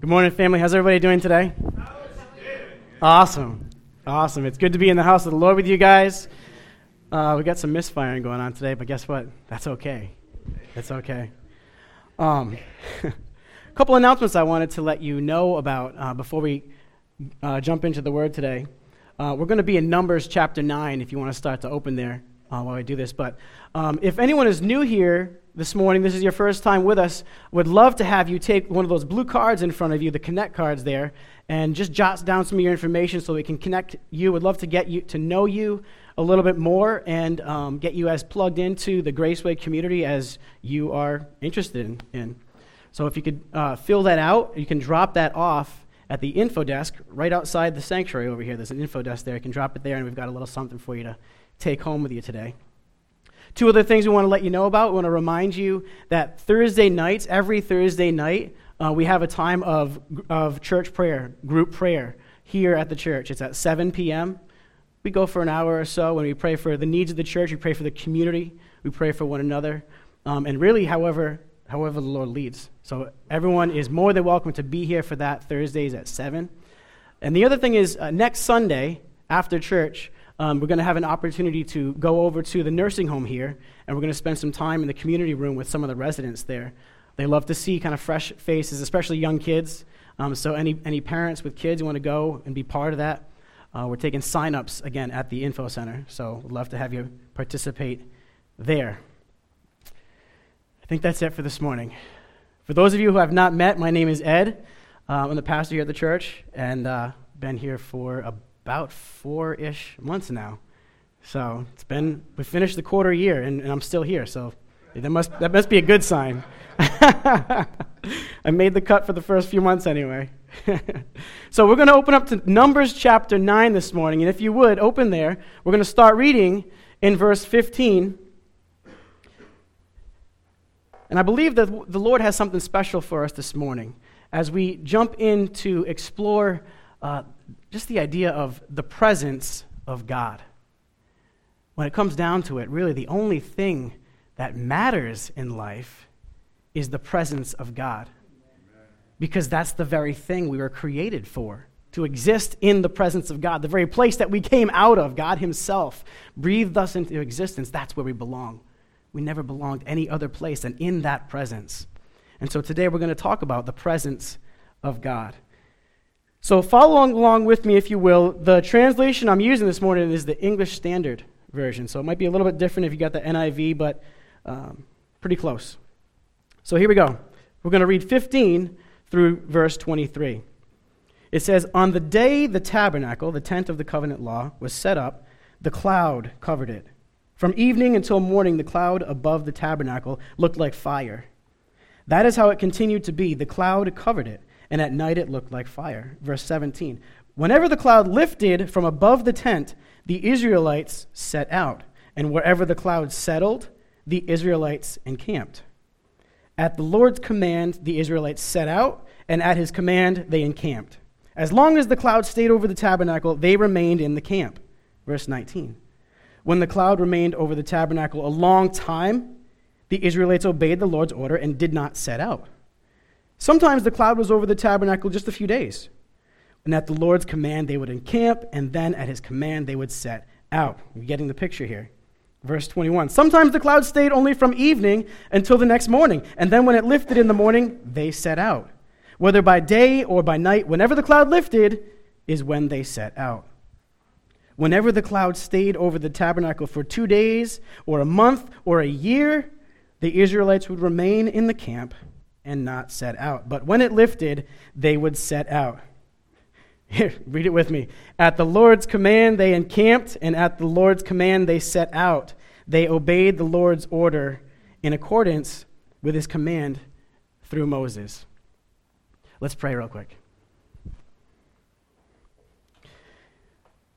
Good morning, family. How's everybody doing today? Awesome. Awesome. It's good to be in the house of the Lord with you guys. Uh, we got some misfiring going on today, but guess what? That's okay. That's okay. Um, a couple announcements I wanted to let you know about uh, before we uh, jump into the word today. Uh, we're going to be in Numbers chapter 9 if you want to start to open there uh, while I do this. But um, if anyone is new here this morning, this is your first time with us, would love to have you take one of those blue cards in front of you, the connect cards there, and just jot down some of your information so we can connect you. Would love to get you to know you a little bit more and um, get you as plugged into the Graceway community as you are interested in. So if you could uh, fill that out, you can drop that off at the info desk right outside the sanctuary over here. There's an info desk there. You can drop it there, and we've got a little something for you to take home with you today. Two other things we want to let you know about. We want to remind you that Thursday nights, every Thursday night, uh, we have a time of, of church prayer, group prayer here at the church. It's at 7 p.m. We go for an hour or so when we pray for the needs of the church, we pray for the community, we pray for one another, um, and really, however, however the Lord leads. So everyone is more than welcome to be here for that Thursdays at 7. And the other thing is, uh, next Sunday after church, um, we're going to have an opportunity to go over to the nursing home here, and we're going to spend some time in the community room with some of the residents there. They love to see kind of fresh faces, especially young kids. Um, so, any, any parents with kids who want to go and be part of that, uh, we're taking sign-ups again at the info center. So, we'd love to have you participate there. I think that's it for this morning. For those of you who have not met, my name is Ed. Uh, I'm the pastor here at the church, and uh, been here for about four-ish months now. So it's been we finished the quarter year, and, and I'm still here. So that must that must be a good sign. I made the cut for the first few months anyway. so we're going to open up to Numbers chapter 9 this morning. And if you would, open there. We're going to start reading in verse 15. And I believe that the Lord has something special for us this morning as we jump in to explore uh, just the idea of the presence of God. When it comes down to it, really the only thing that matters in life is the presence of God. Because that's the very thing we were created for to exist in the presence of God, the very place that we came out of. God Himself breathed us into existence. That's where we belong. We never belonged any other place than in that presence. And so today we're going to talk about the presence of God. So follow along with me, if you will. The translation I'm using this morning is the English Standard Version. So it might be a little bit different if you got the NIV, but um, pretty close. So here we go. We're going to read 15 through verse 23. It says, On the day the tabernacle, the tent of the covenant law, was set up, the cloud covered it. From evening until morning, the cloud above the tabernacle looked like fire. That is how it continued to be. The cloud covered it, and at night it looked like fire. Verse 17. Whenever the cloud lifted from above the tent, the Israelites set out, and wherever the cloud settled, the Israelites encamped. At the Lord's command, the Israelites set out, and at his command, they encamped. As long as the cloud stayed over the tabernacle, they remained in the camp. Verse 19. When the cloud remained over the tabernacle a long time, the Israelites obeyed the Lord's order and did not set out. Sometimes the cloud was over the tabernacle just a few days. And at the Lord's command, they would encamp, and then at his command, they would set out. You're getting the picture here. Verse 21 Sometimes the cloud stayed only from evening until the next morning, and then when it lifted in the morning, they set out. Whether by day or by night, whenever the cloud lifted, is when they set out. Whenever the cloud stayed over the tabernacle for two days, or a month, or a year, the Israelites would remain in the camp and not set out. But when it lifted, they would set out. Here, read it with me. At the Lord's command, they encamped, and at the Lord's command, they set out. They obeyed the Lord's order in accordance with his command through Moses. Let's pray real quick.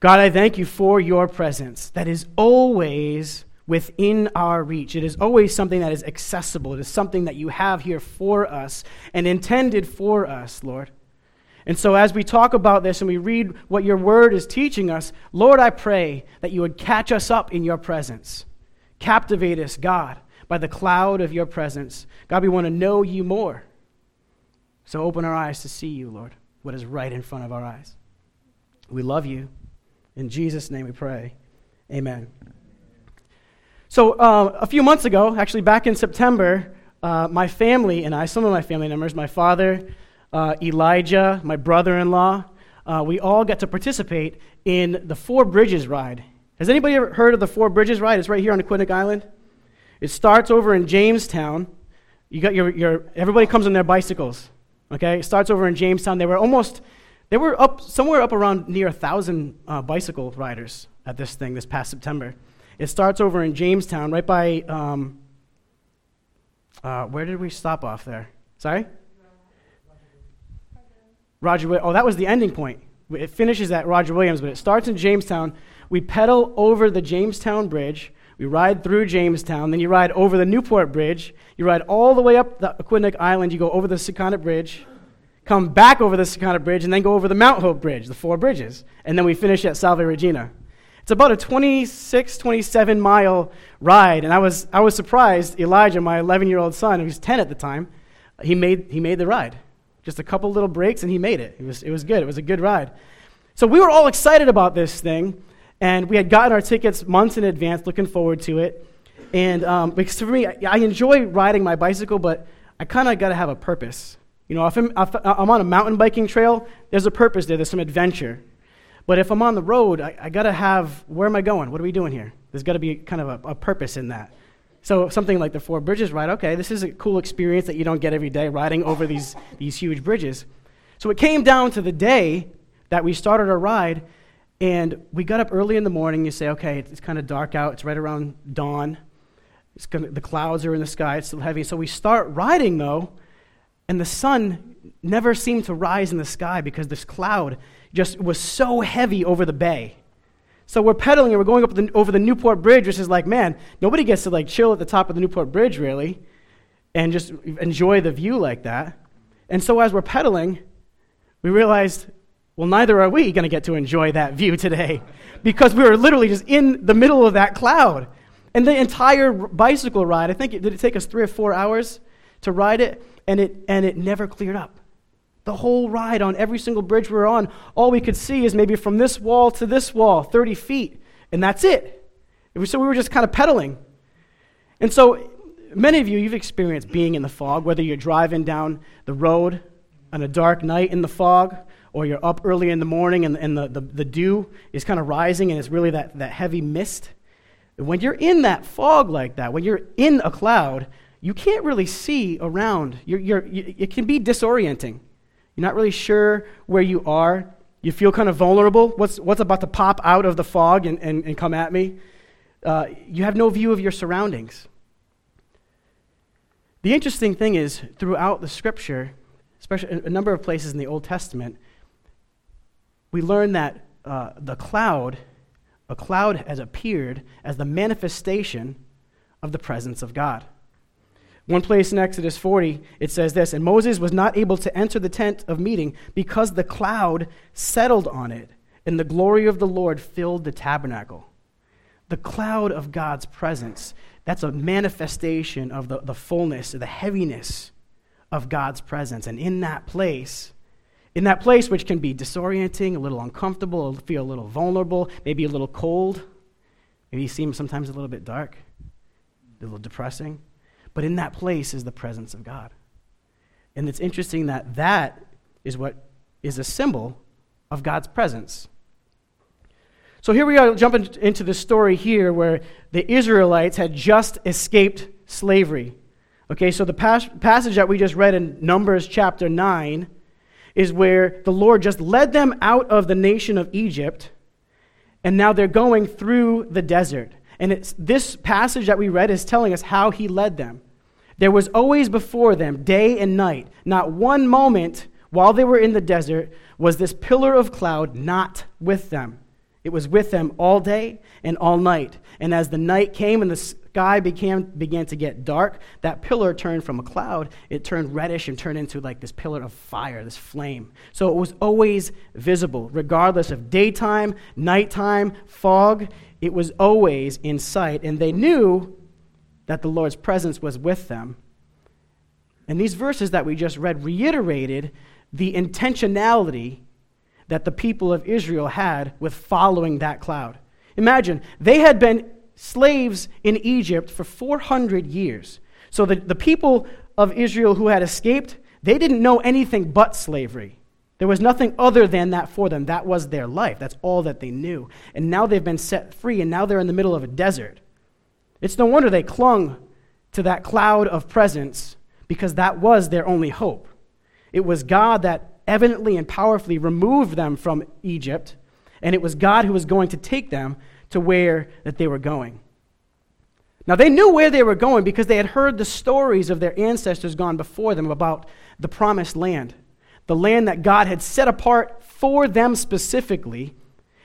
God, I thank you for your presence that is always within our reach. It is always something that is accessible. It is something that you have here for us and intended for us, Lord. And so, as we talk about this and we read what your word is teaching us, Lord, I pray that you would catch us up in your presence. Captivate us, God, by the cloud of your presence. God, we want to know you more. So open our eyes to see you, Lord, what is right in front of our eyes. We love you. In Jesus' name we pray. Amen. So, uh, a few months ago, actually back in September, uh, my family and I, some of my family members, my father, uh, Elijah, my brother in law, uh, we all got to participate in the Four Bridges ride. Has anybody ever heard of the Four Bridges ride? It's right here on Aquidneck Island. It starts over in Jamestown. You got your, your everybody comes on their bicycles. Okay, it starts over in Jamestown. They were almost, they were up somewhere up around near a thousand uh, bicycle riders at this thing this past September. It starts over in Jamestown, right by. Um, uh, where did we stop off there? Sorry. Roger. Oh, that was the ending point. It finishes at Roger Williams, but it starts in Jamestown. We pedal over the Jamestown Bridge. We ride through Jamestown. Then you ride over the Newport Bridge. You ride all the way up the Aquidneck Island. You go over the Sakonnet Bridge, come back over the Sakonnet Bridge, and then go over the Mount Hope Bridge, the four bridges. And then we finish at Salve Regina. It's about a 26, 27 mile ride. And I was, I was surprised, Elijah, my 11 year old son, who was 10 at the time, he made, he made the ride. Just a couple little breaks, and he made it. It was, it was good. It was a good ride. So we were all excited about this thing. And we had gotten our tickets months in advance, looking forward to it. And um, because for me, I, I, enjoy riding my bicycle, but I kind of got to have a purpose. You know, if I'm, if I'm, on a mountain biking trail, there's a purpose there, there's some adventure. But if I'm on the road, I, I got to have where am I going? What are we doing here? There's got to be kind of a, a purpose in that. So something like the Four Bridges ride, okay, this is a cool experience that you don't get every day, riding over these, these huge bridges. So it came down to the day that we started our ride, and we got up early in the morning. You say, okay, it's, it's kind of dark out. It's right around dawn. It's gonna, the clouds are in the sky. It's still heavy. So we start riding, though, and the sun never seemed to rise in the sky because this cloud just was so heavy over the bay. So we're pedaling and we're going up the, over the Newport Bridge, which is like, man, nobody gets to like chill at the top of the Newport Bridge really and just enjoy the view like that. And so as we're pedaling, we realized well, neither are we going to get to enjoy that view today because we were literally just in the middle of that cloud. And the entire bicycle ride, I think it did it take us three or four hours to ride it, and it, and it never cleared up. The whole ride on every single bridge we were on, all we could see is maybe from this wall to this wall, 30 feet, and that's it. So we were just kind of pedaling. And so many of you, you've experienced being in the fog, whether you're driving down the road on a dark night in the fog, or you're up early in the morning and, and the, the, the dew is kind of rising and it's really that, that heavy mist. When you're in that fog like that, when you're in a cloud, you can't really see around. You're, you're, you, it can be disorienting. You're not really sure where you are. You feel kind of vulnerable. What's, what's about to pop out of the fog and, and, and come at me? Uh, you have no view of your surroundings. The interesting thing is, throughout the scripture, especially a number of places in the Old Testament, we learn that uh, the cloud, a cloud has appeared as the manifestation of the presence of God. One place in Exodus 40, it says this And Moses was not able to enter the tent of meeting because the cloud settled on it, and the glory of the Lord filled the tabernacle. The cloud of God's presence, that's a manifestation of the, the fullness, the heaviness of God's presence. And in that place, in that place, which can be disorienting, a little uncomfortable, feel a little vulnerable, maybe a little cold, maybe seem sometimes a little bit dark, a little depressing. But in that place is the presence of God. And it's interesting that that is what is a symbol of God's presence. So here we are jumping into the story here where the Israelites had just escaped slavery. Okay, so the pas- passage that we just read in Numbers chapter 9 is where the Lord just led them out of the nation of Egypt, and now they're going through the desert. And this passage that we read is telling us how he led them. There was always before them, day and night, not one moment while they were in the desert was this pillar of cloud not with them. It was with them all day and all night. And as the night came and the sky began, began to get dark, that pillar turned from a cloud, it turned reddish and turned into like this pillar of fire, this flame. So it was always visible, regardless of daytime, nighttime, fog, it was always in sight. And they knew that the Lord's presence was with them. And these verses that we just read reiterated the intentionality that the people of Israel had with following that cloud. Imagine, they had been slaves in Egypt for 400 years. So the, the people of Israel who had escaped, they didn't know anything but slavery. There was nothing other than that for them. That was their life. That's all that they knew. And now they've been set free, and now they're in the middle of a desert. It's no wonder they clung to that cloud of presence because that was their only hope. It was God that evidently and powerfully removed them from Egypt, and it was God who was going to take them to where that they were going. Now they knew where they were going because they had heard the stories of their ancestors gone before them about the promised land, the land that God had set apart for them specifically,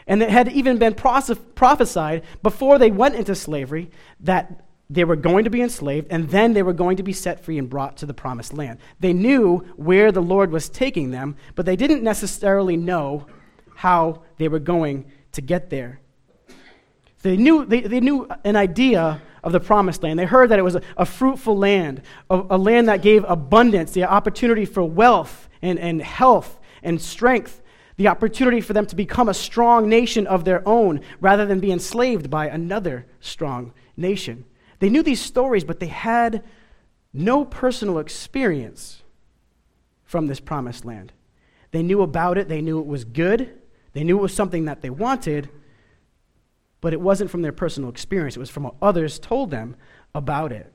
and that had even been prophesied before they went into slavery that they were going to be enslaved, and then they were going to be set free and brought to the promised land. They knew where the Lord was taking them, but they didn't necessarily know how they were going to get there. They knew, they, they knew an idea of the promised land. They heard that it was a, a fruitful land, a, a, land that gave abundance, the opportunity for wealth and, and health and strength, the opportunity for them to become a strong nation of their own rather than be enslaved by another strong nation. They knew these stories, but they had no personal experience from this promised land. They knew about it, they knew it was good, they knew it was something that they wanted, but it wasn't from their personal experience. It was from what others told them about it.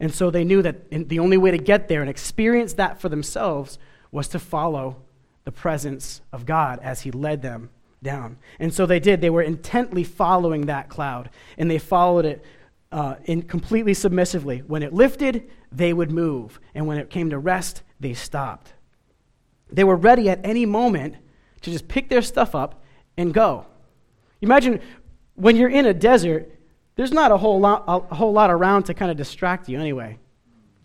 And so they knew that the only way to get there and experience that for themselves was to follow the presence of God as He led them down. And so they did. They were intently following that cloud, and they followed it uh, in completely submissively. When it lifted, they would move, and when it came to rest, they stopped. They were ready at any moment to just pick their stuff up and go. Imagine when you're in a desert, there's not a whole lot, a whole lot around to kind of distract you anyway.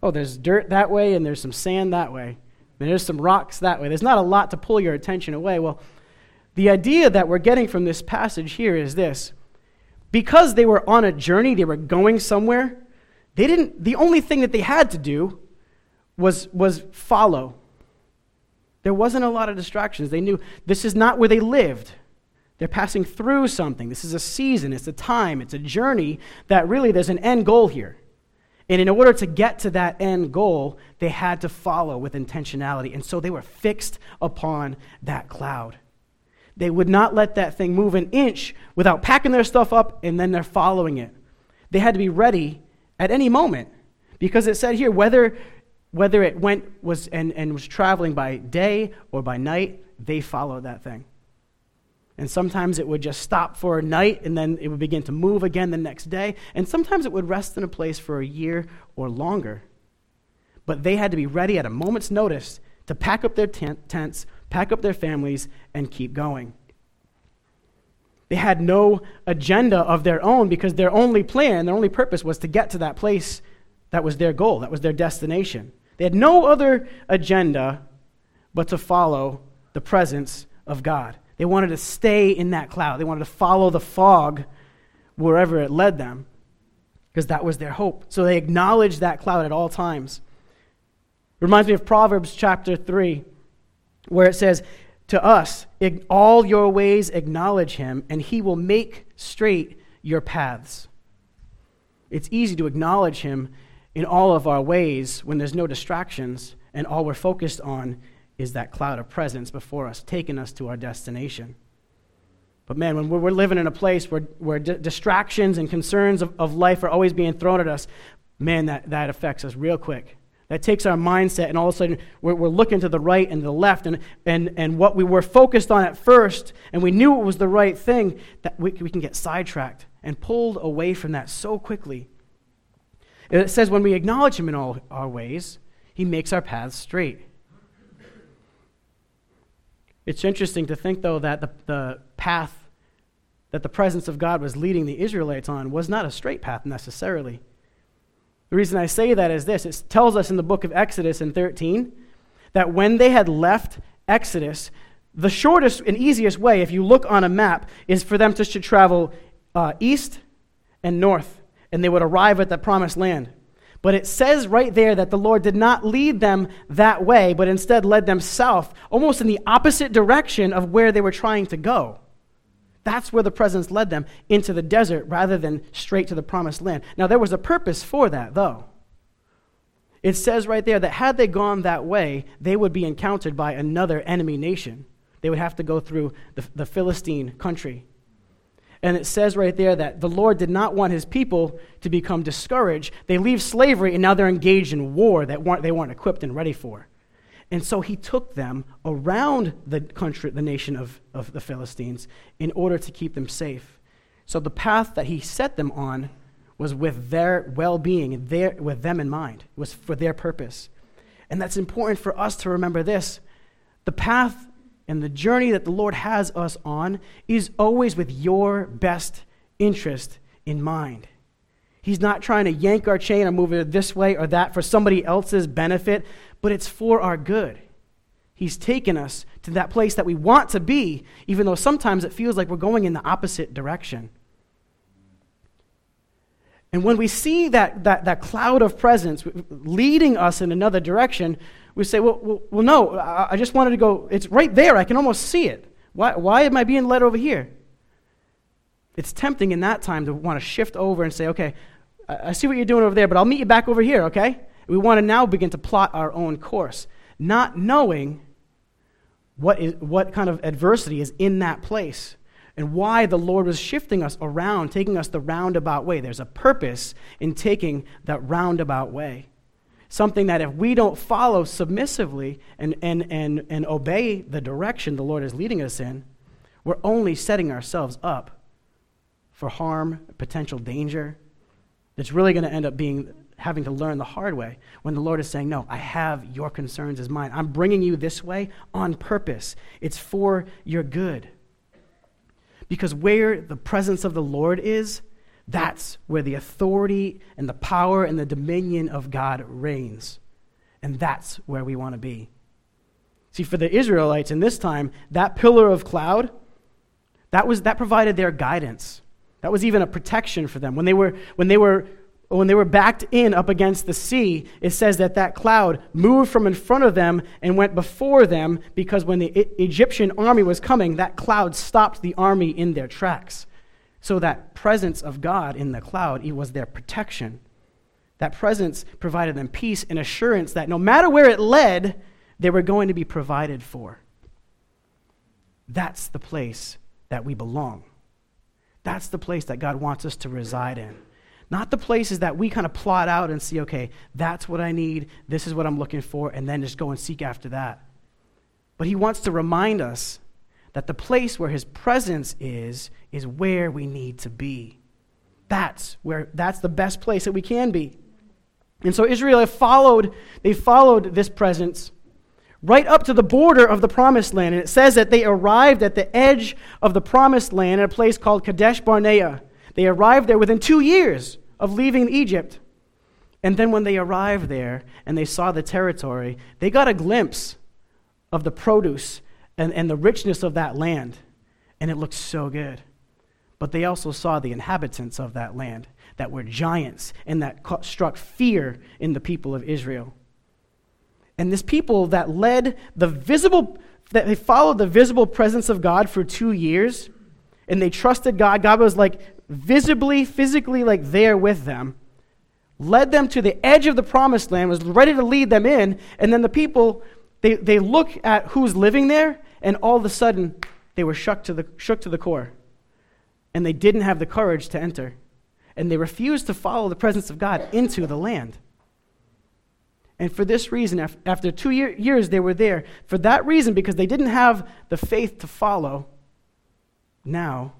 Oh, there's dirt that way, and there's some sand that way, and there's some rocks that way. There's not a lot to pull your attention away. Well, the idea that we're getting from this passage here is this because they were on a journey, they were going somewhere, they didn't, the only thing that they had to do was, was follow. There wasn't a lot of distractions. They knew this is not where they lived. They're passing through something. This is a season, it's a time, it's a journey that really there's an end goal here. And in order to get to that end goal, they had to follow with intentionality. And so they were fixed upon that cloud. They would not let that thing move an inch without packing their stuff up and then they're following it. They had to be ready at any moment because it said here whether, whether it went was and, and was traveling by day or by night, they followed that thing. And sometimes it would just stop for a night and then it would begin to move again the next day. And sometimes it would rest in a place for a year or longer. But they had to be ready at a moment's notice to pack up their tent, tents, pack up their families, and keep going. They had no agenda of their own because their only plan, their only purpose was to get to that place that was their goal, that was their destination. They had no other agenda but to follow the presence of God. They wanted to stay in that cloud, they wanted to follow the fog wherever it led them because that was their hope. So they acknowledged that cloud at all times. It reminds me of Proverbs chapter 3 where it says, To us, all your ways acknowledge him, and he will make straight your paths. It's easy to acknowledge him in all of our ways when there's no distractions, and all we're focused on is that cloud of presence before us, taking us to our destination. But man, when we're living in a place where, where distractions and concerns of, of life are always being thrown at us, man, that, that affects us real quick. That takes our mindset, and all of a sudden we're, we're looking to the right and the left, and, and, and what we were focused on at first, and we knew it was the right thing, that we, we can get sidetracked and pulled away from that so quickly. It says, when we acknowledge Him in all our ways, He makes our paths straight. It's interesting to think, though, that the, the path that the presence of God was leading the Israelites on was not a straight path necessarily. The reason I say that is this it tells us in the book of Exodus in 13 that when they had left Exodus, the shortest and easiest way, if you look on a map, is for them just to travel uh, east and north, and they would arrive at the promised land. But it says right there that the Lord did not lead them that way, but instead led them south, almost in the opposite direction of where they were trying to go. That's where the presence led them, into the desert rather than straight to the promised land. Now, there was a purpose for that, though. It says right there that had they gone that way, they would be encountered by another enemy nation. They would have to go through the, the Philistine country. And it says right there that the Lord did not want his people to become discouraged. They leave slavery and now they're engaged in war that weren't, they weren't equipped and ready for. And so he took them around the country, the nation of, of the Philistines, in order to keep them safe. So the path that he set them on was with their well being, with them in mind, was for their purpose. And that's important for us to remember this. The path and the journey that the Lord has us on is always with your best interest in mind. He's not trying to yank our chain or move it this way or that for somebody else's benefit, but it's for our good. He's taken us to that place that we want to be, even though sometimes it feels like we're going in the opposite direction. And when we see that, that, that cloud of presence leading us in another direction, we say, well, well, well no, I, I, just wanted to go, it's right there. I can almost see it. Why, why am I being led over here? It's tempting in that time to want to shift over and say, okay, I, I see what you're doing over there, but I'll meet you back over here, okay? We want to now begin to plot our own course, not knowing what, is, what kind of adversity is in that place and why the Lord was shifting us around, taking us the roundabout way. There's a purpose in taking that roundabout way something that if we don't follow submissively and, and, and, and obey the direction the Lord is leading us in, we're only setting ourselves up for harm, potential danger. That's really going to end up being having to learn the hard way when the Lord is saying, No, I have your concerns as mine. I'm bringing you this way on purpose. It's for your good. Because where the presence of the Lord is, that's where the authority and the power and the dominion of God reigns. And that's where we want to be. See, for the Israelites in this time, that pillar of cloud, that, was, that provided their guidance. That was even a protection for them. When they were, when they were when they were backed in up against the sea, it says that that cloud moved from in front of them and went before them because when the Egyptian army was coming, that cloud stopped the army in their tracks. So that presence of God in the cloud, it was their protection. That presence provided them peace and assurance that no matter where it led, they were going to be provided for. That's the place that we belong. That's the place that God wants us to reside in. Not the places that we kind of plot out and see, okay, that's what I need, this is what I'm looking for, and then just go and seek after that. But He wants to remind us that the place where his presence is is where we need to be. That's where that's the best place that we can be. And so Israel followed they followed this presence right up to the border of the promised land. And it says that they arrived at the edge of the promised land in a place called Kadesh Barnea. They arrived there within 2 years of leaving Egypt. And then when they arrived there and they saw the territory, they got a glimpse of the produce and, and the richness of that land. And it looked so good. But they also saw the inhabitants of that land that were giants and that struck fear in the people of Israel. And this people that led the visible, that they followed the visible presence of God for two years, and they trusted God. God was like visibly, physically, like there with them, led them to the edge of the promised land, was ready to lead them in, and then the people they, they look at who's living there, and all of a sudden, they were shook to, the, shook to the core. And they didn't have the courage to enter. And they refused to follow the presence of God into the land. And for this reason, after two year, years they were there, for that reason, because they didn't have the faith to follow, now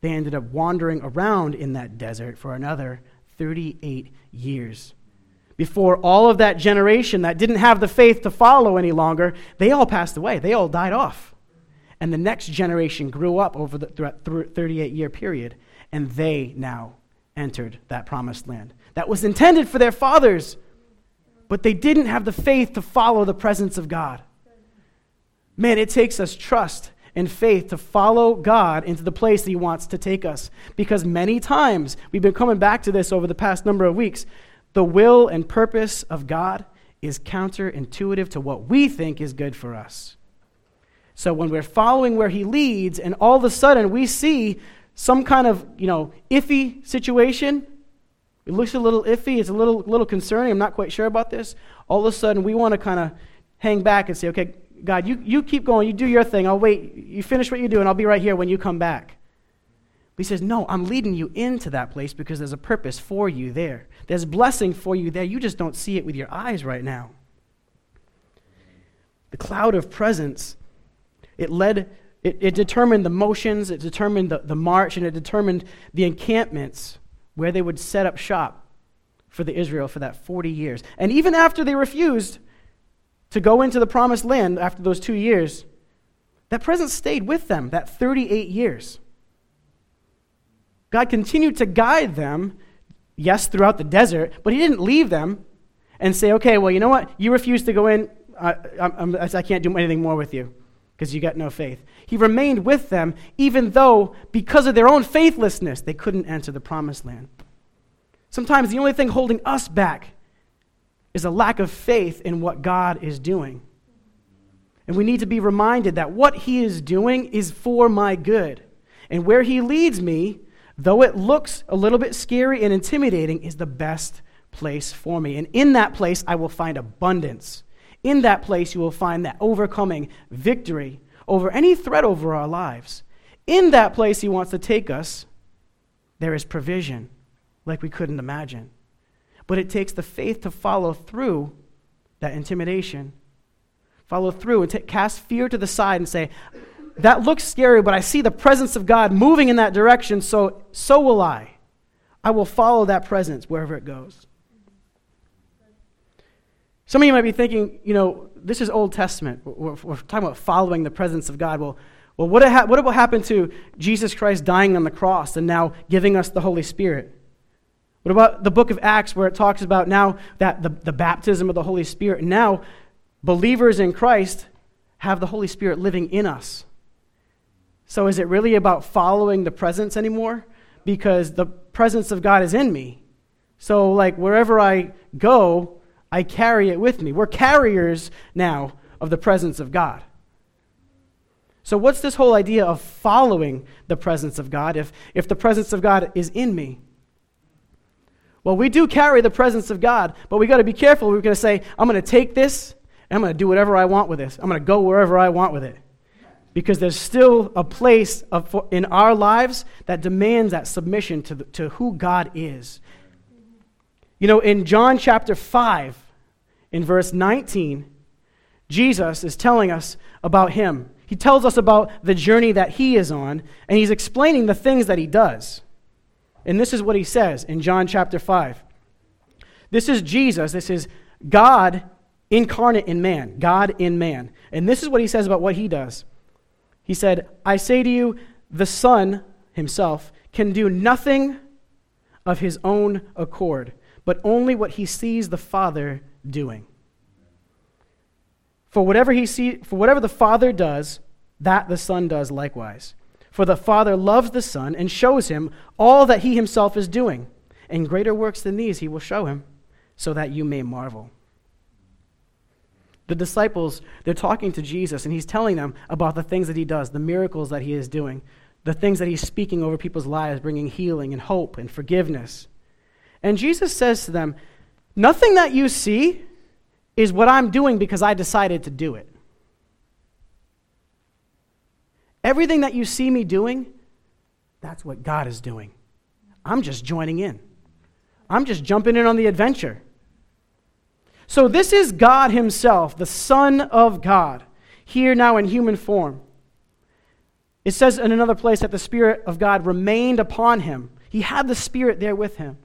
they ended up wandering around in that desert for another 38 years before all of that generation that didn't have the faith to follow any longer, they all passed away. They all died off. And the next generation grew up over the 38 year period, and they now entered that promised land. That was intended for their fathers, but they didn't have the faith to follow the presence of God. Man, it takes us trust and faith to follow God into the place that He wants to take us. Because many times, we've been coming back to this over the past number of weeks, the will and purpose of God is counterintuitive to what we think is good for us. So when we're following where he leads and all of a sudden we see some kind of, you know, iffy situation, it looks a little iffy, it's a little little concerning, I'm not quite sure about this. All of a sudden we want to kind of hang back and say, "Okay, God, you, you keep going, you do your thing. I'll wait. You finish what you do and I'll be right here when you come back." But he says, No, I'm leading you into that place because there's a purpose for you there. There's blessing for you there. You just don't see it with your eyes right now. The cloud of presence, it led, it, it determined the motions, it determined the, the march, and it determined the encampments where they would set up shop for the Israel for that 40 years. And even after they refused to go into the promised land after those two years, that presence stayed with them that 38 years. God continued to guide them, yes, throughout the desert, but He didn't leave them and say, okay, well, you know what? You refuse to go in. I, I, I can't do anything more with you because you got no faith. He remained with them, even though, because of their own faithlessness, they couldn't enter the promised land. Sometimes the only thing holding us back is a lack of faith in what God is doing. And we need to be reminded that what He is doing is for my good. And where He leads me, though it looks a little bit scary and intimidating, is the best place for me. And in that place, I will find abundance. In that place, you will find that overcoming victory over any threat over our lives. In that place, He wants to take us, there is provision like we couldn't imagine. But it takes the faith to follow through that intimidation. Follow through and t- cast fear to the side and say, that looks scary, but I see the presence of God moving in that direction, so, so will I. I will follow that presence wherever it goes. Some of you might be thinking, you know, this is Old Testament. We're, we're talking about following the presence of God. Well, well what, ha- what will happen to Jesus Christ dying on the cross and now giving us the Holy Spirit? What about the book of Acts where it talks about now that the, the baptism of the Holy Spirit? Now, believers in Christ have the Holy Spirit living in us. So is it really about following the presence anymore? Because the presence of God is in me. So, like, wherever I go, I carry it with me. We're carriers now of the presence of God. So, what's this whole idea of following the presence of God if, if the presence of God is in me? Well, we do carry the presence of God, but we got to be careful. We're going to say, I'm going to take this and I'm going to do whatever I want with this. I'm going to go wherever I want with it because there's still a place of, in our lives that demands that submission to, the, to who God is. You know, in John chapter 5, in verse 19, Jesus is telling us about him. He tells us about the journey that he is on, and he's explaining the things that he does. And this is what he says in John chapter 5. This is Jesus, this is God incarnate in man, God in man. And this is what he says about what he does. He said, I say to you, the Son himself can do nothing of his own accord, but only what he sees the Father doing. For whatever, he see, for whatever the Father does, that the Son does likewise. For the Father loves the Son and shows him all that he himself is doing. And greater works than these he will show him, so that you may marvel. The disciples, they're talking to Jesus, and he's telling them about the things that he does, the miracles that he is doing, the things that he's speaking over people's lives, bringing healing and hope and forgiveness. And Jesus says to them, Nothing that you see is what I'm doing because I decided to do it. Everything that you see me doing, that's what God is doing. I'm just joining in. I'm just jumping in on the adventure. So, this is God Himself, the Son of God, here now in human form. It says in another place that the Spirit of God remained upon him. He had the Spirit there with him.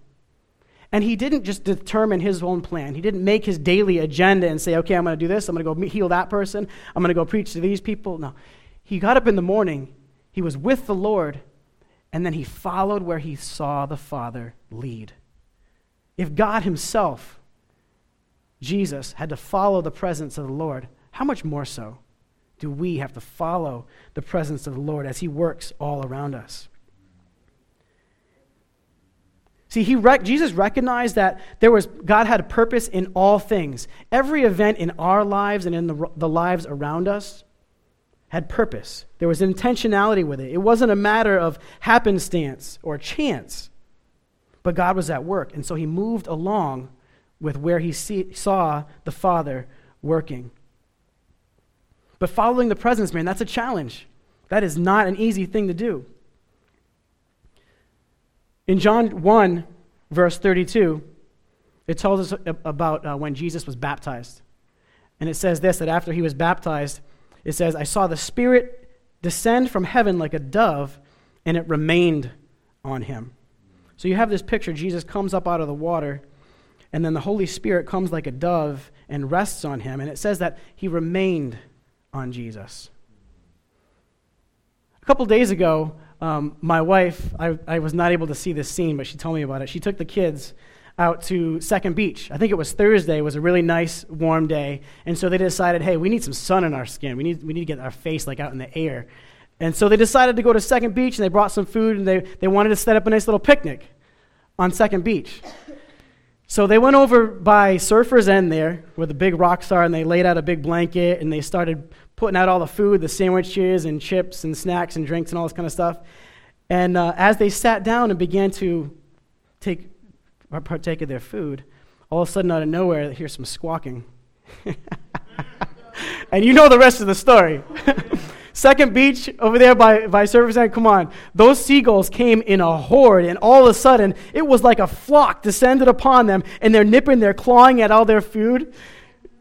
And he didn't just determine his own plan. He didn't make his daily agenda and say, okay, I'm going to do this. I'm going to go heal that person. I'm going to go preach to these people. No. He got up in the morning. He was with the Lord. And then he followed where he saw the Father lead. If God himself Jesus had to follow the presence of the Lord, how much more so do we have to follow the presence of the Lord as He works all around us? See, he rec- Jesus recognized that there was, God had a purpose in all things. Every event in our lives and in the, the lives around us had purpose. There was intentionality with it. It wasn't a matter of happenstance or chance, but God was at work. And so he moved along with where he see, saw the Father working. But following the presence, man, that's a challenge. That is not an easy thing to do. In John 1, verse 32, it tells us about uh, when Jesus was baptized. And it says this that after he was baptized, it says, I saw the Spirit descend from heaven like a dove, and it remained on him. So you have this picture Jesus comes up out of the water, and then the Holy Spirit comes like a dove and rests on him. And it says that he remained on Jesus. A couple days ago, um, my wife, I, I was not able to see this scene, but she told me about it. She took the kids out to Second Beach. I think it was Thursday. Was a really nice, warm day. And so they decided, hey, we need some sun in our skin. We need, we need to get our face like out in the air. And so they decided to go to Second Beach, and they brought some food, and they, they wanted to set up a nice little picnic on Second Beach. So they went over by Surfer's End there, where the big rocks are, and they laid out a big blanket, and they started putting out all the food, the sandwiches and chips and snacks and drinks and all this kind of stuff. And uh, as they sat down and began to take partake of their food, all of a sudden out of nowhere, they hear some squawking. and you know the rest of the story. Second beach over there by, by Surfer's End, come on. Those seagulls came in a horde, and all of a sudden, it was like a flock descended upon them, and they're nipping, they're clawing at all their food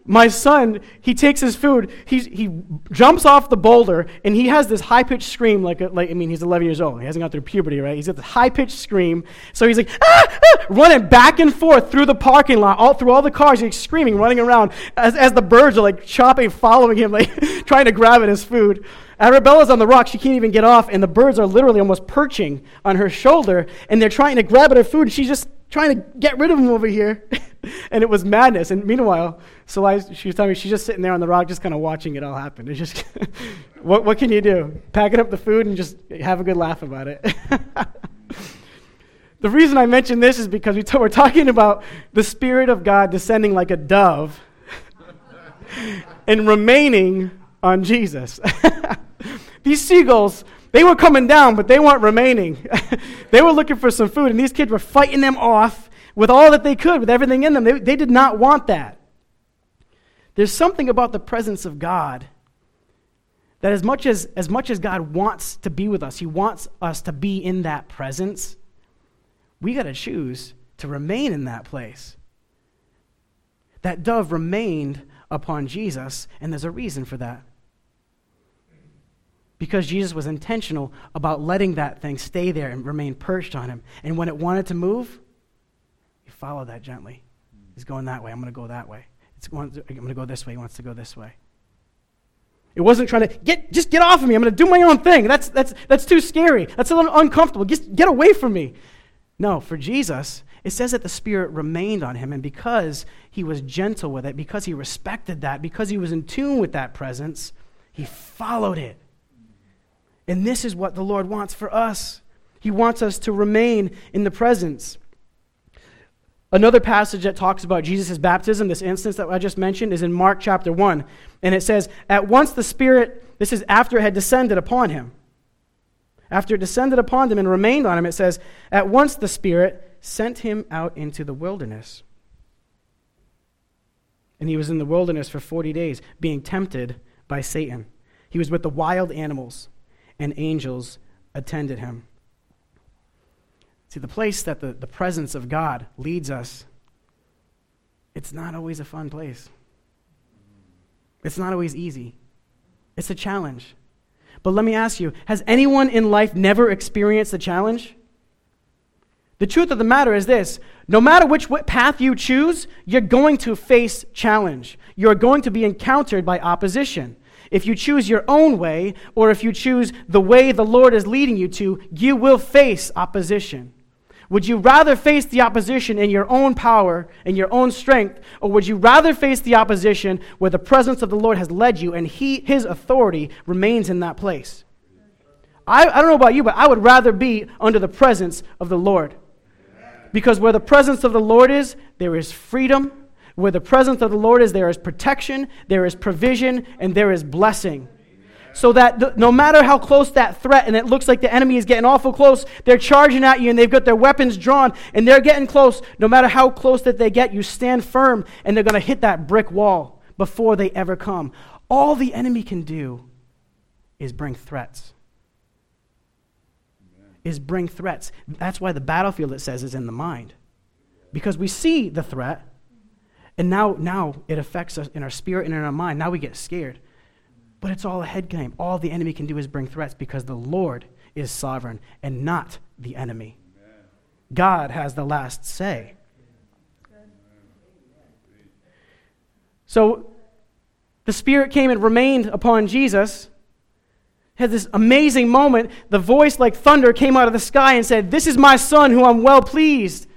my son, he takes his food, he, he jumps off the boulder, and he has this high pitched scream. Like, a, like, I mean, he's 11 years old. He hasn't gone through puberty, right? He's got this high pitched scream. So he's like, ah, ah, running back and forth through the parking lot, all through all the cars. He's screaming, running around as, as the birds are like chopping, following him, like trying to grab at his food. Arabella's on the rock. She can't even get off, and the birds are literally almost perching on her shoulder, and they're trying to grab at her food, and she's just trying to get rid of them over here. and it was madness. And meanwhile, I, she was telling me she's just sitting there on the rock, just kind of watching it all happen. It's just, what, what can you do? Packing up the food and just have a good laugh about it. the reason I mention this is because we t- we're talking about the Spirit of God descending like a dove and remaining on Jesus. These seagulls they were coming down, but they weren't remaining. they were looking for some food, and these kids were fighting them off with all that they could, with everything in them. They, they did not want that. There's something about the presence of God that as much as, as much as God wants to be with us, He wants us to be in that presence, we got to choose to remain in that place. That dove remained upon Jesus, and there's a reason for that because Jesus was intentional about letting that thing stay there and remain perched on him. And when it wanted to move, he followed that gently. He's going that way. I'm going to go that way. It's going, I'm going to go this way. He wants to go this way. It wasn't trying to get just get off of me. I'm going to do my own thing. That's that's that's too scary. That's a little uncomfortable. Just get away from me. No, for Jesus, it says that the Spirit remained on him, and because he was gentle with it, because he respected that, because he was in tune with that presence, he followed it. And this is what the Lord wants for us. He wants us to remain in the presence. Another passage that talks about Jesus' baptism, this instance that I just mentioned, is in Mark chapter 1. And it says, At once the Spirit, this is after it had descended upon him. After it descended upon him and remained on him, it says, At once the Spirit sent him out into the wilderness. And he was in the wilderness for 40 days, being tempted by Satan. He was with the wild animals and angels attended him. See, the place that the, the presence of God leads us, it's not always a fun place. It's not always easy. It's a challenge. But let me ask you has anyone in life never experienced a challenge? The truth of the matter is this no matter which path you choose, you're going to face challenge. You're going to be encountered by opposition. If you choose your own way, or if you choose the way the Lord is leading you to, you will face opposition. Would you rather face the opposition in your own power in your own strength, or would you rather face the opposition where the presence of the Lord has led you and he, his authority remains in that place? I, I don't know about you, but I would rather be under the presence of the Lord. Because where the presence of the Lord is, there is freedom. Where the presence of the Lord is, there is protection, there is provision, and there is blessing. So that the, no matter how close that threat, and it looks like the enemy is getting awful close, they're charging at you and they've got their weapons drawn and they're getting close. No matter how close that they get, you stand firm and they're going to hit that brick wall before they ever come. All the enemy can do is bring threats. Is bring threats. That's why the battlefield, it says, is in the mind. Because we see the threat, and now, now it affects us in our spirit and in our mind. Now we get scared. But it's all a head game. All the enemy can do is bring threats because the Lord is sovereign and not the enemy. Amen. God has the last say. So the Spirit came and remained upon Jesus. Had this amazing moment. The voice like thunder came out of the sky and said, This is my son who I'm well pleased.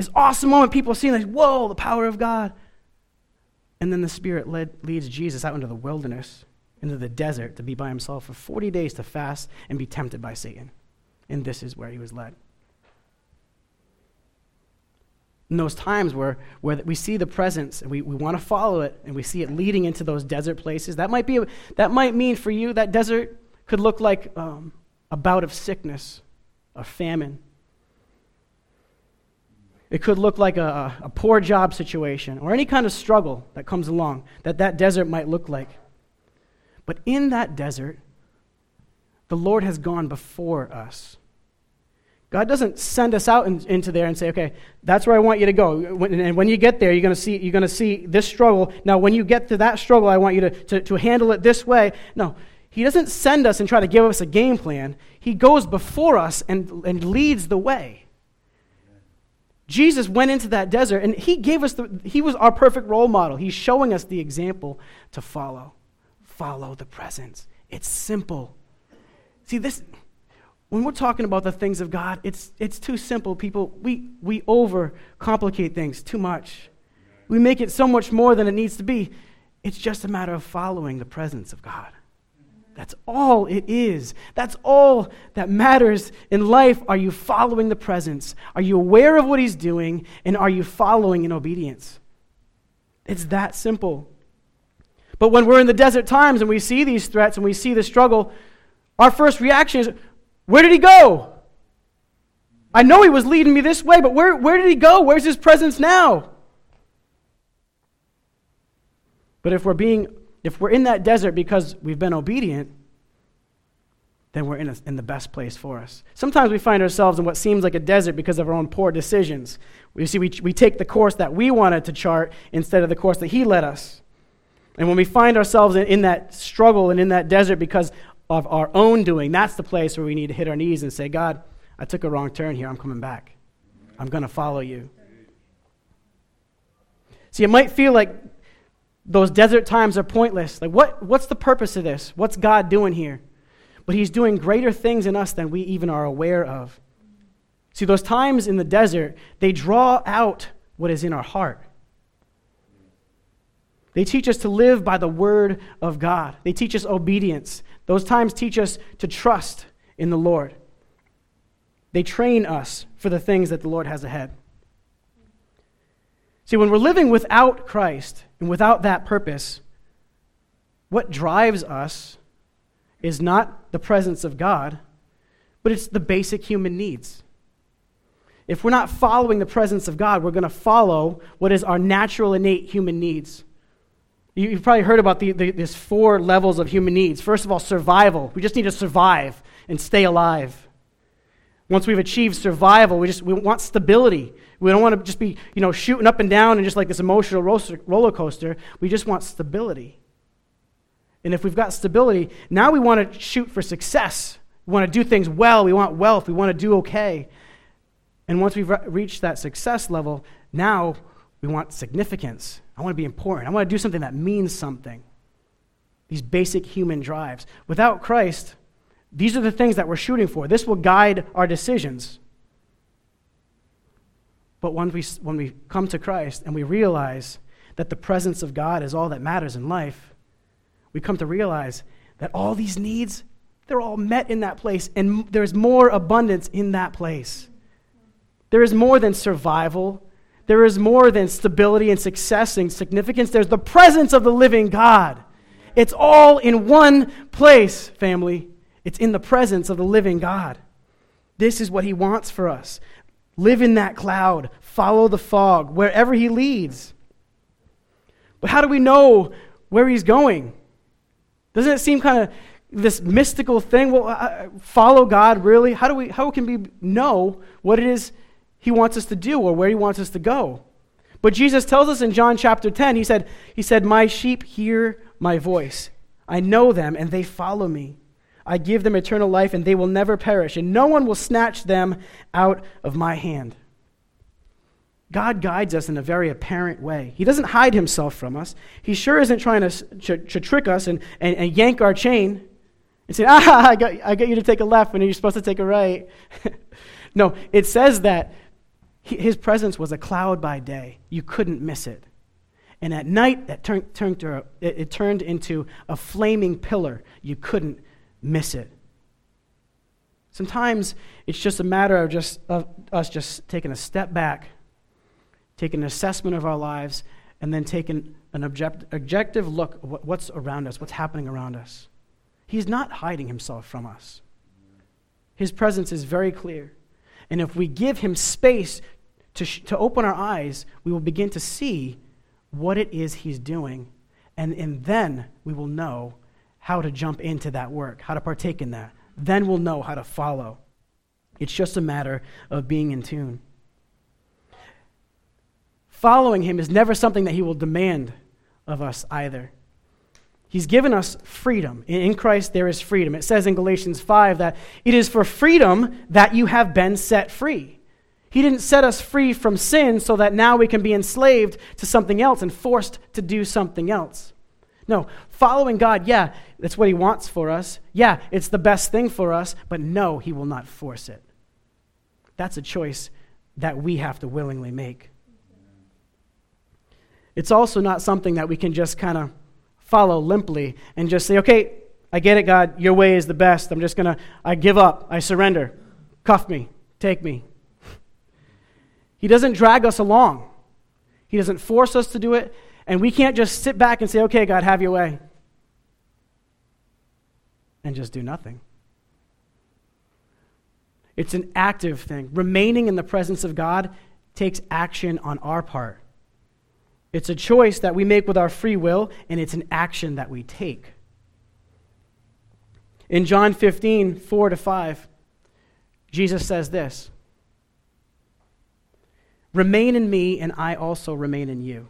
This awesome moment, people are seeing like, whoa, the power of God. And then the Spirit led, leads Jesus out into the wilderness, into the desert, to be by himself for 40 days to fast and be tempted by Satan. And this is where he was led. In those times where, where we see the presence and we, we want to follow it and we see it leading into those desert places, that might, be, that might mean for you that desert could look like um, a bout of sickness, a famine, it could look like a, a poor job situation or any kind of struggle that comes along that that desert might look like. But in that desert, the Lord has gone before us. God doesn't send us out in, into there and say, okay, that's where I want you to go. When, and when you get there, you're going to see, this struggle. Now, when you get to that struggle, I want you to, to, to handle it this way. No, He doesn't send us and try to give us a game plan. He goes before us and, and leads the way. Jesus went into that desert and he gave us the, he was our perfect role model. He's showing us the example to follow. Follow the presence. It's simple. See, this, when we're talking about the things of God, it's, it's too simple, people. We, we overcomplicate things too much. We make it so much more than it needs to be. It's just a matter of following the presence of God. That's all it is. That's all that matters in life. Are you following the presence? Are you aware of what He's doing? And are you following in obedience? It's that simple. But when we're in the desert times and we see these threats and we see the struggle, our first reaction is, Where did He go? I know He was leading me this way, but where, where did He go? Where's His presence now? But if we're being if we're in that desert because we've been obedient, then we're in, a, in the best place for us. Sometimes we find ourselves in what seems like a desert because of our own poor decisions. We see, we, we take the course that we wanted to chart instead of the course that He led us. And when we find ourselves in, in that struggle and in that desert because of our own doing, that's the place where we need to hit our knees and say, God, I took a wrong turn here. I'm coming back. I'm going to follow you. See, it might feel like those desert times are pointless. Like, what, what's the purpose of this? What's God doing here? But He's doing greater things in us than we even are aware of. See, those times in the desert, they draw out what is in our heart. They teach us to live by the word of God. They teach us obedience. Those times teach us to trust in the Lord. They train us for the things that the Lord has ahead. See, when we're living without Christ and without that purpose, what drives us is not the presence of God, but it's the basic human needs. If we're not following the presence of God, we're going to follow what is our natural, innate human needs. You've probably heard about the, the, these four levels of human needs. First of all, survival. We just need to survive and stay alive. Once we've achieved survival, we just we want stability. We don't want to just be, you know, shooting up and down and just like this emotional roller coaster. We just want stability. And if we've got stability, now we want to shoot for success. We want to do things well. We want wealth. We want to do okay. And once we've re- reached that success level, now we want significance. I want to be important. I want to do something that means something. These basic human drives. Without Christ, these are the things that we're shooting for. This will guide our decisions. But when we, when we come to Christ and we realize that the presence of God is all that matters in life, we come to realize that all these needs, they're all met in that place, and there's more abundance in that place. There is more than survival. There is more than stability and success and significance. There's the presence of the living God. It's all in one place, family. It's in the presence of the living God. This is what He wants for us. Live in that cloud, follow the fog wherever He leads. But how do we know where He's going? Doesn't it seem kind of this mystical thing? Well, follow God, really? How, do we, how can we know what it is He wants us to do or where He wants us to go? But Jesus tells us in John chapter 10, He said, he said My sheep hear my voice. I know them, and they follow me. I give them eternal life, and they will never perish, and no one will snatch them out of my hand. God guides us in a very apparent way. He doesn't hide himself from us. He sure isn't trying to, to, to trick us and, and, and, yank our chain and say, ah, I got, I got you to take a left when you're supposed to take a right. no, it says that his presence was a cloud by day. You couldn't miss it. And at night, that it, it turned into a flaming pillar. You couldn't miss it. Sometimes it's just a matter of just of us just taking a step back, taking an assessment of our lives, and then taking an object, objective look at what's around us, what's happening around us. He's not hiding himself from us. His presence is very clear. And if we give him space to, sh- to open our eyes, we will begin to see what it is he's doing. And, and then we will know how to jump into that work, how to partake in that. Then we'll know how to follow. It's just a matter of being in tune. Following him is never something that he will demand of us either. He's given us freedom. In Christ, there is freedom. It says in Galatians 5 that it is for freedom that you have been set free. He didn't set us free from sin so that now we can be enslaved to something else and forced to do something else. No, following God, yeah, that's what He wants for us. Yeah, it's the best thing for us, but no, He will not force it. That's a choice that we have to willingly make. It's also not something that we can just kind of follow limply and just say, okay, I get it, God, your way is the best. I'm just going to, I give up, I surrender. Cuff me, take me, he doesn't drag us along, He doesn't force us to do it. And we can't just sit back and say, okay, God, have your way, and just do nothing. It's an active thing. Remaining in the presence of God takes action on our part. It's a choice that we make with our free will, and it's an action that we take. In John 15, 4 to 5, Jesus says this Remain in me, and I also remain in you.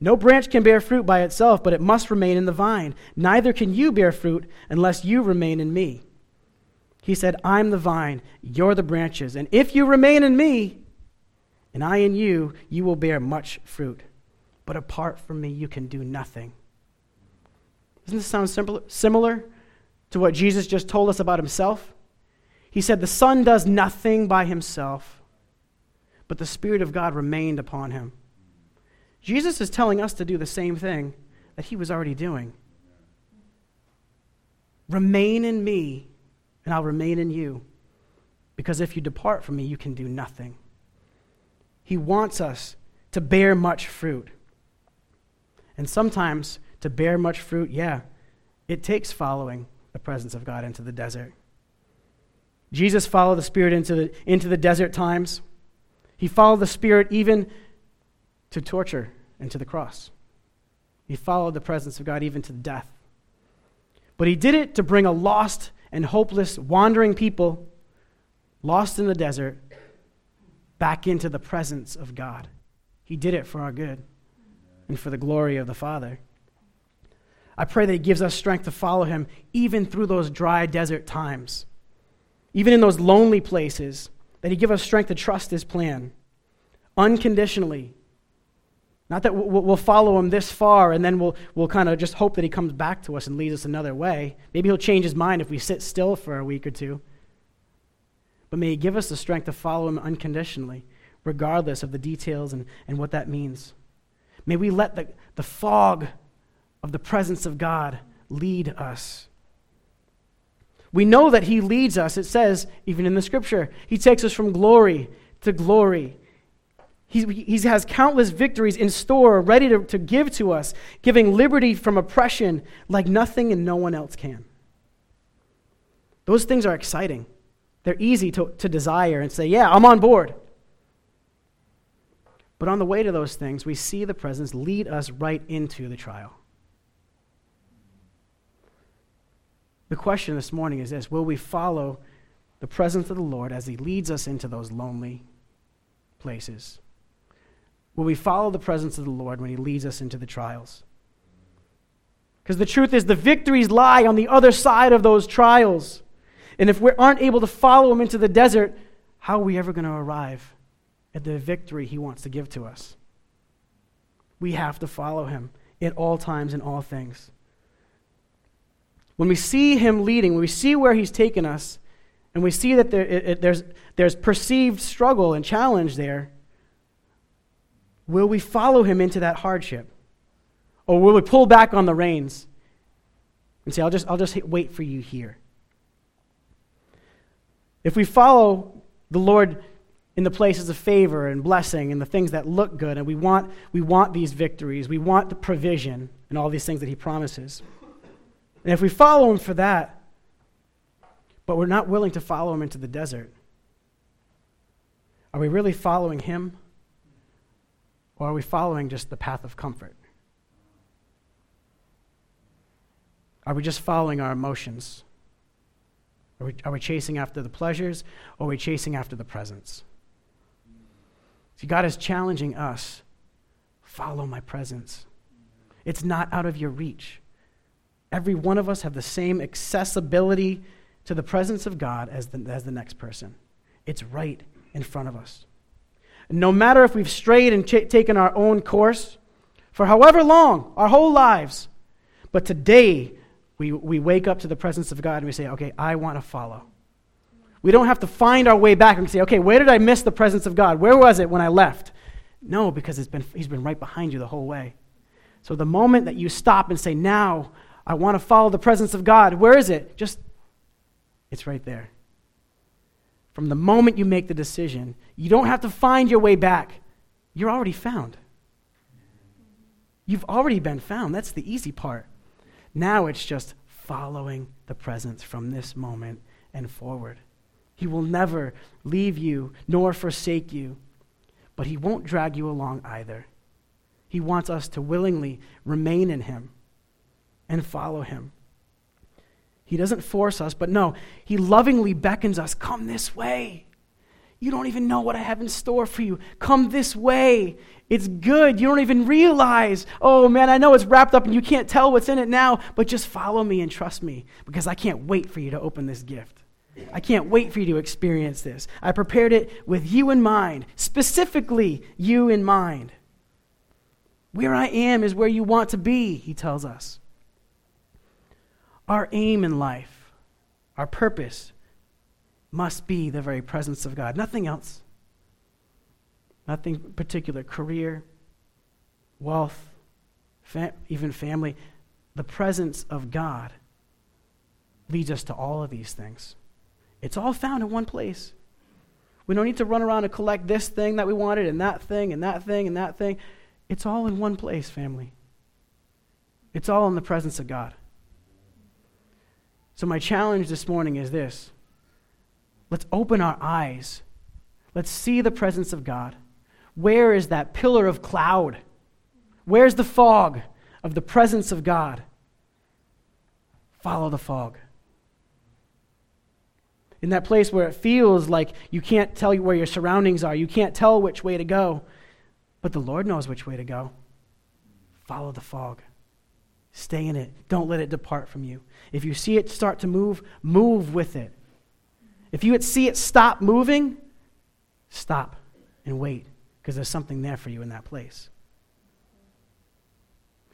No branch can bear fruit by itself, but it must remain in the vine. Neither can you bear fruit unless you remain in me. He said, I'm the vine, you're the branches. And if you remain in me, and I in you, you will bear much fruit. But apart from me, you can do nothing. Doesn't this sound similar to what Jesus just told us about himself? He said, The Son does nothing by himself but the Spirit of God remained upon him. Jesus is telling us to do the same thing that he was already doing. Remain in me, and I'll remain in you. Because if you depart from me, you can do nothing. He wants us to bear much fruit. And sometimes to bear much fruit, yeah, it takes following the presence of God into the desert. Jesus followed the Spirit into the, into the desert times. He followed the Spirit even to torture and to the cross. He followed the presence of God even to death. But he did it to bring a lost and hopeless, wandering people, lost in the desert, back into the presence of God. He did it for our good and for the glory of the Father. I pray that He gives us strength to follow Him even through those dry desert times, even in those lonely places that He give us strength to trust His plan unconditionally. Not that we'll follow Him this far and then we'll, we'll kind of just hope that He comes back to us and leads us another way. Maybe He'll change His mind if we sit still for a week or two. But may He give us the strength to follow Him unconditionally, regardless of the details and, and what that means. May we let the, the fog of the presence of God lead us. We know that He leads us. It says, even in the scripture, He takes us from glory to glory. He, he has countless victories in store, ready to, to give to us, giving liberty from oppression like nothing and no one else can. Those things are exciting. They're easy to, to desire and say, Yeah, I'm on board. But on the way to those things, we see the presence lead us right into the trial. The question this morning is this Will we follow the presence of the Lord as He leads us into those lonely places? Will we follow the presence of the Lord when He leads us into the trials? Because the truth is, the victories lie on the other side of those trials. And if we aren't able to follow Him into the desert, how are we ever going to arrive at the victory He wants to give to us? We have to follow Him at all times and all things. When we see Him leading, when we see where He's taken us, and we see that there, it, it, there's, there's perceived struggle and challenge there, will we follow Him into that hardship? Or will we pull back on the reins and say, I'll just, I'll just wait for you here? If we follow the Lord in the places of favor and blessing and the things that look good, and we want, we want these victories, we want the provision and all these things that He promises. And if we follow him for that, but we're not willing to follow him into the desert, are we really following him? Or are we following just the path of comfort? Are we just following our emotions? Are we, are we chasing after the pleasures or are we chasing after the presence? See, God is challenging us follow my presence. It's not out of your reach. Every one of us have the same accessibility to the presence of God as the, as the next person. It's right in front of us. No matter if we've strayed and ch- taken our own course for however long, our whole lives, but today we, we wake up to the presence of God and we say, okay, I want to follow. We don't have to find our way back and say, okay, where did I miss the presence of God? Where was it when I left? No, because it's been, he's been right behind you the whole way. So the moment that you stop and say, now I want to follow the presence of God. Where is it? Just, it's right there. From the moment you make the decision, you don't have to find your way back. You're already found. You've already been found. That's the easy part. Now it's just following the presence from this moment and forward. He will never leave you nor forsake you, but He won't drag you along either. He wants us to willingly remain in Him and follow him. He doesn't force us, but no, he lovingly beckons us come this way. You don't even know what I have in store for you. Come this way. It's good. You don't even realize, oh man, I know it's wrapped up and you can't tell what's in it now, but just follow me and trust me because I can't wait for you to open this gift. I can't wait for you to experience this. I prepared it with you in mind, specifically you in mind. Where I am is where you want to be, he tells us. Our aim in life, our purpose, must be the very presence of God. Nothing else. Nothing particular. Career, wealth, fam- even family. The presence of God leads us to all of these things. It's all found in one place. We don't need to run around and collect this thing that we wanted and that thing and that thing and that thing. It's all in one place, family. It's all in the presence of God. So, my challenge this morning is this let's open our eyes. Let's see the presence of God. Where is that pillar of cloud? Where's the fog of the presence of God? Follow the fog. In that place where it feels like you can't tell where your surroundings are, you can't tell which way to go, but the Lord knows which way to go. Follow the fog. Stay in it. Don't let it depart from you. If you see it start to move, move with it. If you see it stop moving, stop and wait because there's something there for you in that place.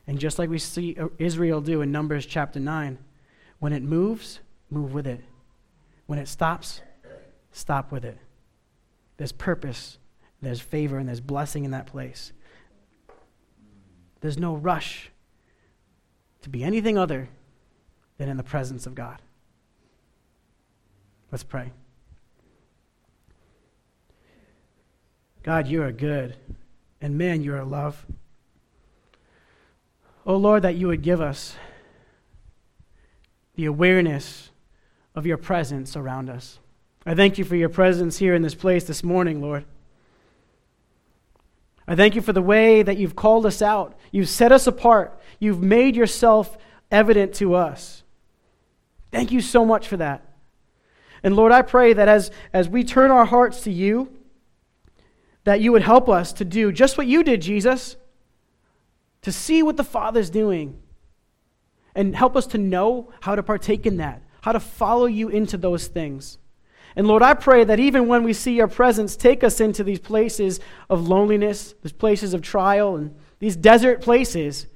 And just like we see uh, Israel do in Numbers chapter 9, when it moves, move with it. When it stops, stop with it. There's purpose, there's favor, and there's blessing in that place. There's no rush to be anything other than in the presence of God. Let's pray. God, you are good, and man, you are love. Oh Lord, that you would give us the awareness of your presence around us. I thank you for your presence here in this place this morning, Lord. I thank you for the way that you've called us out. You've set us apart. You've made yourself evident to us. Thank you so much for that. And Lord, I pray that as, as we turn our hearts to you, that you would help us to do just what you did, Jesus, to see what the Father's doing, and help us to know how to partake in that, how to follow you into those things. And Lord, I pray that even when we see your presence take us into these places of loneliness, these places of trial, and these desert places,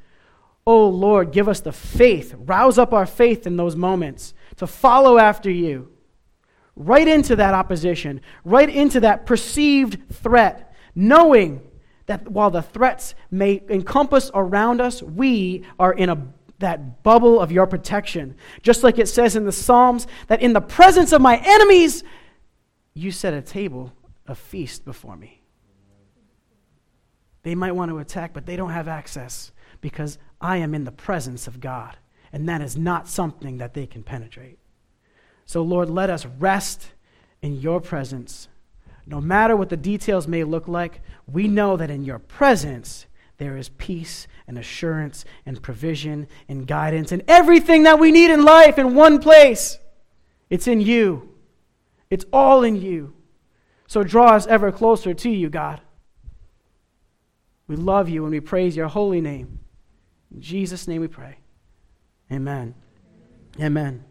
oh Lord, give us the faith, rouse up our faith in those moments to follow after you. Right into that opposition, right into that perceived threat, knowing that while the threats may encompass around us, we are in a that bubble of your protection. Just like it says in the Psalms that in the presence of my enemies, you set a table, a feast before me. They might want to attack, but they don't have access because I am in the presence of God. And that is not something that they can penetrate. So, Lord, let us rest in your presence. No matter what the details may look like, we know that in your presence there is peace and assurance and provision and guidance and everything that we need in life in one place. It's in you, it's all in you. So draw us ever closer to you, God. We love you and we praise your holy name. In Jesus' name we pray. Amen. Amen.